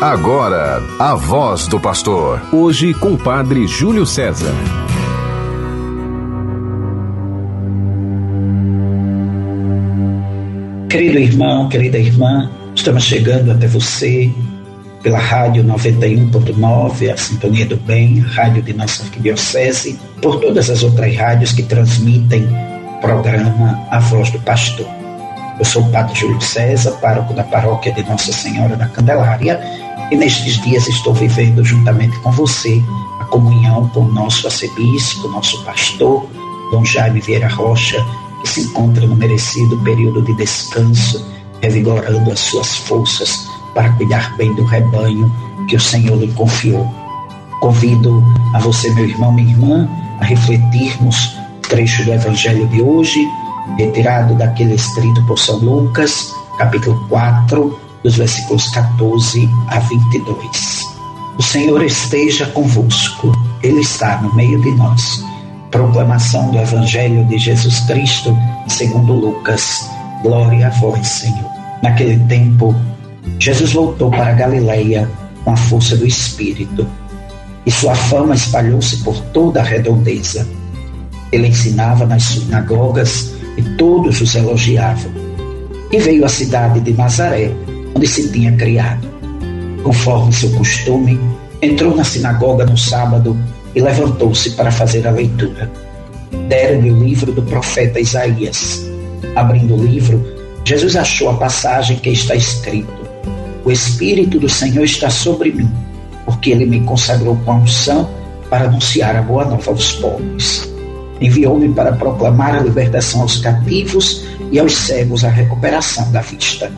Agora, a voz do pastor. Hoje com o padre Júlio César. Querido irmão, querida irmã, estamos chegando até você pela rádio 91.9, a Sintonia do Bem, rádio de nossa arquidiocese, por todas as outras rádios que transmitem o programa A Voz do Pastor. Eu sou o Padre Júlio César, pároco da paróquia de Nossa Senhora da Candelária, e nestes dias estou vivendo juntamente com você a comunhão com o nosso arcebispo, nosso pastor, Dom Jaime Vieira Rocha, que se encontra no merecido período de descanso, revigorando as suas forças para cuidar bem do rebanho que o Senhor lhe confiou. Convido a você, meu irmão, minha irmã, a refletirmos o trecho do Evangelho de hoje, retirado daquele escrito por São Lucas, capítulo 4, dos versículos 14 a 22. O Senhor esteja convosco, Ele está no meio de nós. Proclamação do Evangelho de Jesus Cristo, segundo Lucas. Glória a vós, Senhor. Naquele tempo, Jesus voltou para Galiléia com a força do Espírito, e sua fama espalhou-se por toda a redondeza. Ele ensinava nas sinagogas e todos os elogiavam. E veio à cidade de Nazaré, onde se tinha criado. Conforme seu costume, entrou na sinagoga no sábado e levantou-se para fazer a leitura. Deram-lhe o livro do profeta Isaías. Abrindo o livro, Jesus achou a passagem que está escrito: O Espírito do Senhor está sobre mim, porque ele me consagrou com a unção para anunciar a boa nova aos pobres. Enviou-me para proclamar a libertação aos cativos e aos cegos a recuperação da vista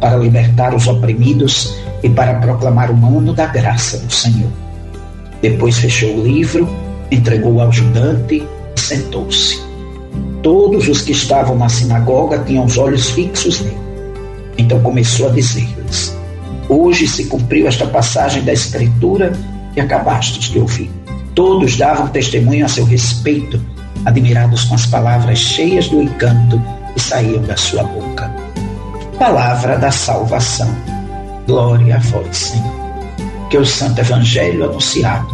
para libertar os oprimidos e para proclamar o ano da graça do Senhor. Depois fechou o livro, entregou ao ajudante e sentou-se. Todos os que estavam na sinagoga tinham os olhos fixos nele. Então começou a dizer-lhes: Hoje se cumpriu esta passagem da Escritura que acabastes de ouvir. Todos davam testemunho a seu respeito, admirados com as palavras cheias do encanto que saíam da sua boca palavra da salvação. Glória a vós, Senhor. Que o Santo Evangelho anunciado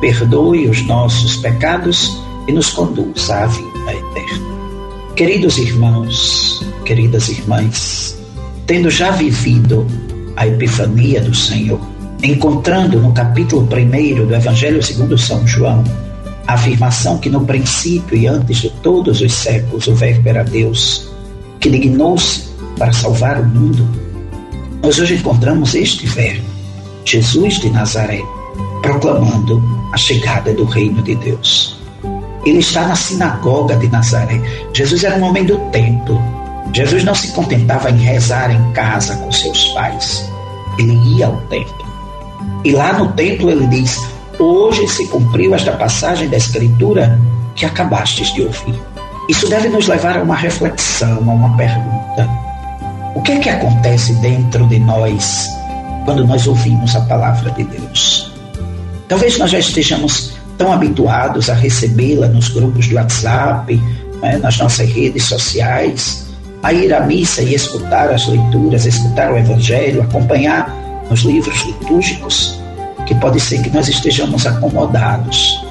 perdoe os nossos pecados e nos conduza à vida eterna. Queridos irmãos, queridas irmãs, tendo já vivido a Epifania do Senhor, encontrando no capítulo 1 do Evangelho segundo São João a afirmação que no princípio e antes de todos os séculos o Verbo era Deus, que dignou-se para salvar o mundo, nós hoje encontramos este verbo, Jesus de Nazaré, proclamando a chegada do reino de Deus. Ele está na sinagoga de Nazaré. Jesus era um homem do templo. Jesus não se contentava em rezar em casa com seus pais. Ele ia ao templo. E lá no templo ele diz: Hoje se cumpriu esta passagem da Escritura que acabastes de ouvir. Isso deve nos levar a uma reflexão, a uma pergunta. O que é que acontece dentro de nós quando nós ouvimos a palavra de Deus? Talvez nós já estejamos tão habituados a recebê-la nos grupos do WhatsApp, né, nas nossas redes sociais, a ir à missa e escutar as leituras, escutar o Evangelho, acompanhar nos livros litúrgicos, que pode ser que nós estejamos acomodados,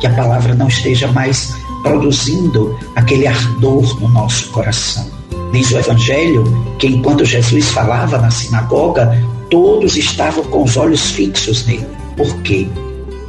que a palavra não esteja mais produzindo aquele ardor no nosso coração. Diz o Evangelho que enquanto Jesus falava na sinagoga, todos estavam com os olhos fixos nele. Por quê?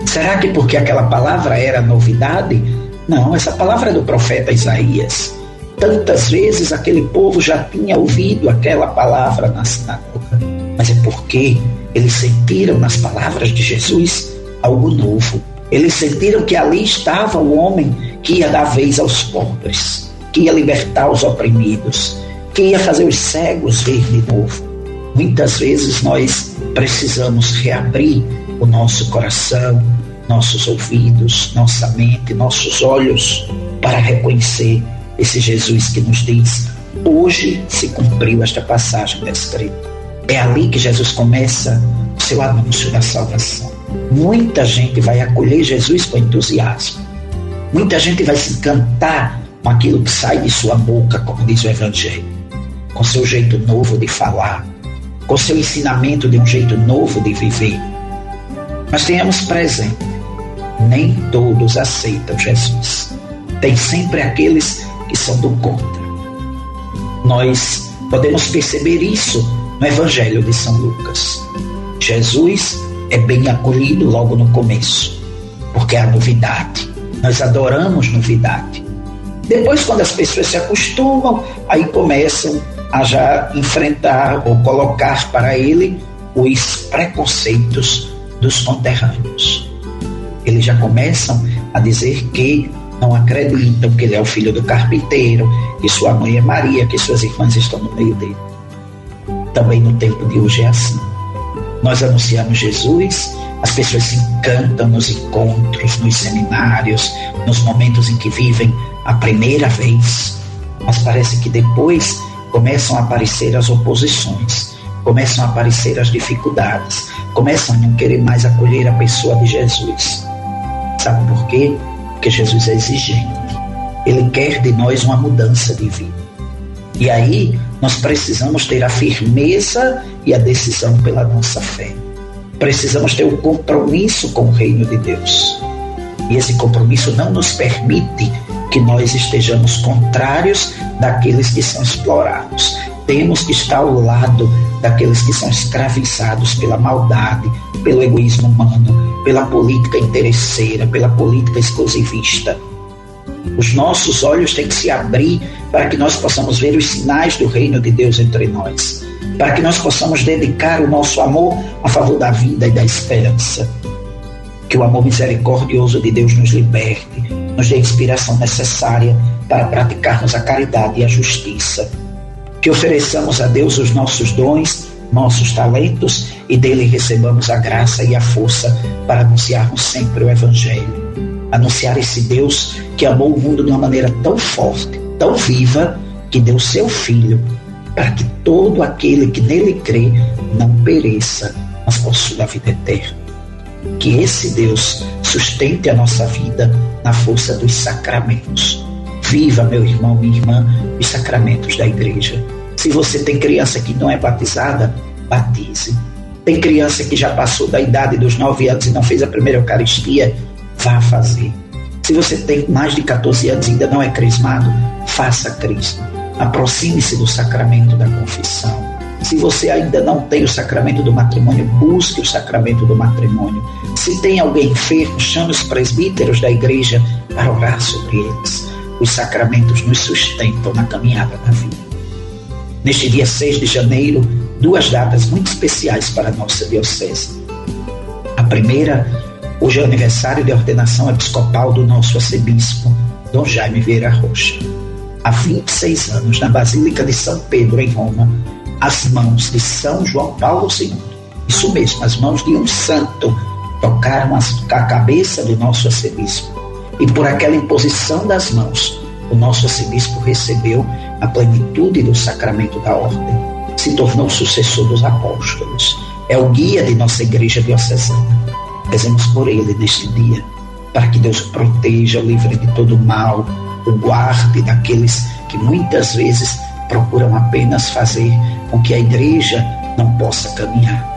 Será que porque aquela palavra era novidade? Não, essa palavra é do profeta Isaías. Tantas vezes aquele povo já tinha ouvido aquela palavra na sinagoga, mas é porque eles sentiram nas palavras de Jesus algo novo. Eles sentiram que ali estava o homem que ia dar vez aos pobres que ia libertar os oprimidos, que ia fazer os cegos ver de novo. Muitas vezes nós precisamos reabrir o nosso coração, nossos ouvidos, nossa mente, nossos olhos para reconhecer esse Jesus que nos diz: hoje se cumpriu esta passagem da Escritura. É ali que Jesus começa o seu anúncio da salvação. Muita gente vai acolher Jesus com entusiasmo. Muita gente vai se encantar com aquilo que sai de sua boca, como diz o Evangelho, com seu jeito novo de falar, com seu ensinamento de um jeito novo de viver. Mas tenhamos presente, nem todos aceitam Jesus. Tem sempre aqueles que são do contra. Nós podemos perceber isso no Evangelho de São Lucas. Jesus é bem acolhido logo no começo, porque é a novidade. Nós adoramos novidade. Depois, quando as pessoas se acostumam, aí começam a já enfrentar ou colocar para ele os preconceitos dos conterrâneos. Eles já começam a dizer que não acreditam que ele é o filho do carpinteiro, que sua mãe é Maria, que suas irmãs estão no meio dele. Também no tempo de hoje é assim. Nós anunciamos Jesus, as pessoas se encantam nos encontros, nos seminários, nos momentos em que vivem a primeira vez, mas parece que depois começam a aparecer as oposições, começam a aparecer as dificuldades, começam a não querer mais acolher a pessoa de Jesus. Sabe por quê? Porque Jesus é exigente. Ele quer de nós uma mudança de vida. E aí nós precisamos ter a firmeza e a decisão pela nossa fé. Precisamos ter o um compromisso com o reino de Deus. E esse compromisso não nos permite que nós estejamos contrários daqueles que são explorados. Temos que estar ao lado daqueles que são escravizados pela maldade, pelo egoísmo humano, pela política interesseira, pela política exclusivista. Os nossos olhos têm que se abrir para que nós possamos ver os sinais do reino de Deus entre nós, para que nós possamos dedicar o nosso amor a favor da vida e da esperança. Que o amor misericordioso de Deus nos liberte, nos dê a inspiração necessária para praticarmos a caridade e a justiça. Que ofereçamos a Deus os nossos dons, nossos talentos e dele recebamos a graça e a força para anunciarmos sempre o Evangelho. Anunciar esse Deus que amou o mundo de uma maneira tão forte, tão viva, que deu seu Filho para que todo aquele que nele crê não pereça, mas possua a vida eterna. Que esse Deus sustente a nossa vida na força dos sacramentos. Viva, meu irmão, minha irmã, os sacramentos da igreja. Se você tem criança que não é batizada, batize. Tem criança que já passou da idade dos nove anos e não fez a primeira Eucaristia, vá fazer. Se você tem mais de 14 anos e ainda não é crismado, faça crisma. Aproxime-se do sacramento da confissão. Se você ainda não tem o sacramento do matrimônio, busque o sacramento do matrimônio. Se tem alguém enfermo, chame os presbíteros da igreja para orar sobre eles. Os sacramentos nos sustentam na caminhada da vida. Neste dia 6 de janeiro, duas datas muito especiais para a nossa diocese. A primeira, hoje é o aniversário de ordenação episcopal do nosso arcebispo, Dom Jaime Vieira Rocha. Há 26 anos, na Basílica de São Pedro, em Roma, as mãos de São João Paulo II, isso mesmo, as mãos de um santo, tocaram a cabeça do nosso arcebispo. E por aquela imposição das mãos, o nosso arcebispo recebeu a plenitude do sacramento da ordem, se tornou sucessor dos apóstolos. É o guia de nossa igreja diocesana. Rezemos por ele neste dia, para que Deus o proteja, o livre de todo mal, o guarde daqueles que muitas vezes procuram apenas fazer com que a igreja não possa caminhar.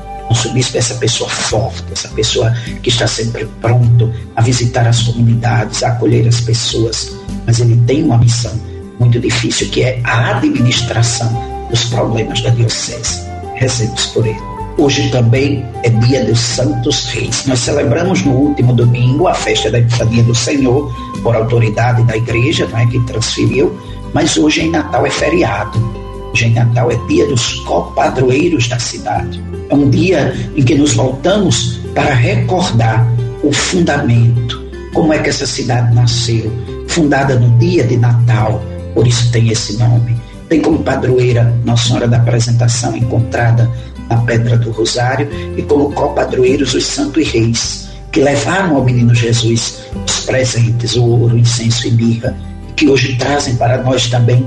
Bispo é essa pessoa forte, essa pessoa que está sempre pronto a visitar as comunidades, a acolher as pessoas, mas ele tem uma missão muito difícil que é a administração dos problemas da diocese. Rezemos por ele. Hoje também é dia dos Santos Reis. Nós celebramos no último domingo a festa da Epifania do Senhor, por autoridade da igreja, não é que transferiu, mas hoje em Natal é feriado. Hoje em Natal é dia dos copadroeiros da cidade. É um dia em que nos voltamos para recordar o fundamento, como é que essa cidade nasceu, fundada no dia de Natal, por isso tem esse nome. Tem como padroeira Nossa Senhora da Apresentação, encontrada na Pedra do Rosário, e como copadroeiros os santos reis, que levaram ao menino Jesus os presentes, o ouro, o incenso e mirra, que hoje trazem para nós também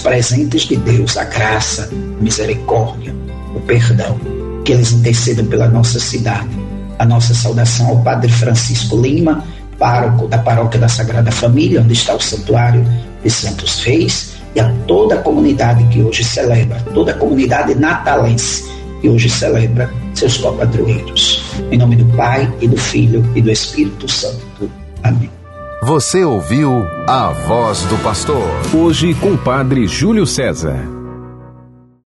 presentes de Deus, a graça, a misericórdia, o perdão, que eles intercedam pela nossa cidade. A nossa saudação ao Padre Francisco Lima, pároco da Paróquia da Sagrada Família, onde está o Santuário de Santos Reis, e a toda a comunidade que hoje celebra, toda a comunidade natalense, e hoje celebra seus copadroeiros. Em nome do Pai e do Filho e do Espírito Santo. Amém. Você ouviu a voz do pastor. Hoje com o Padre Júlio César.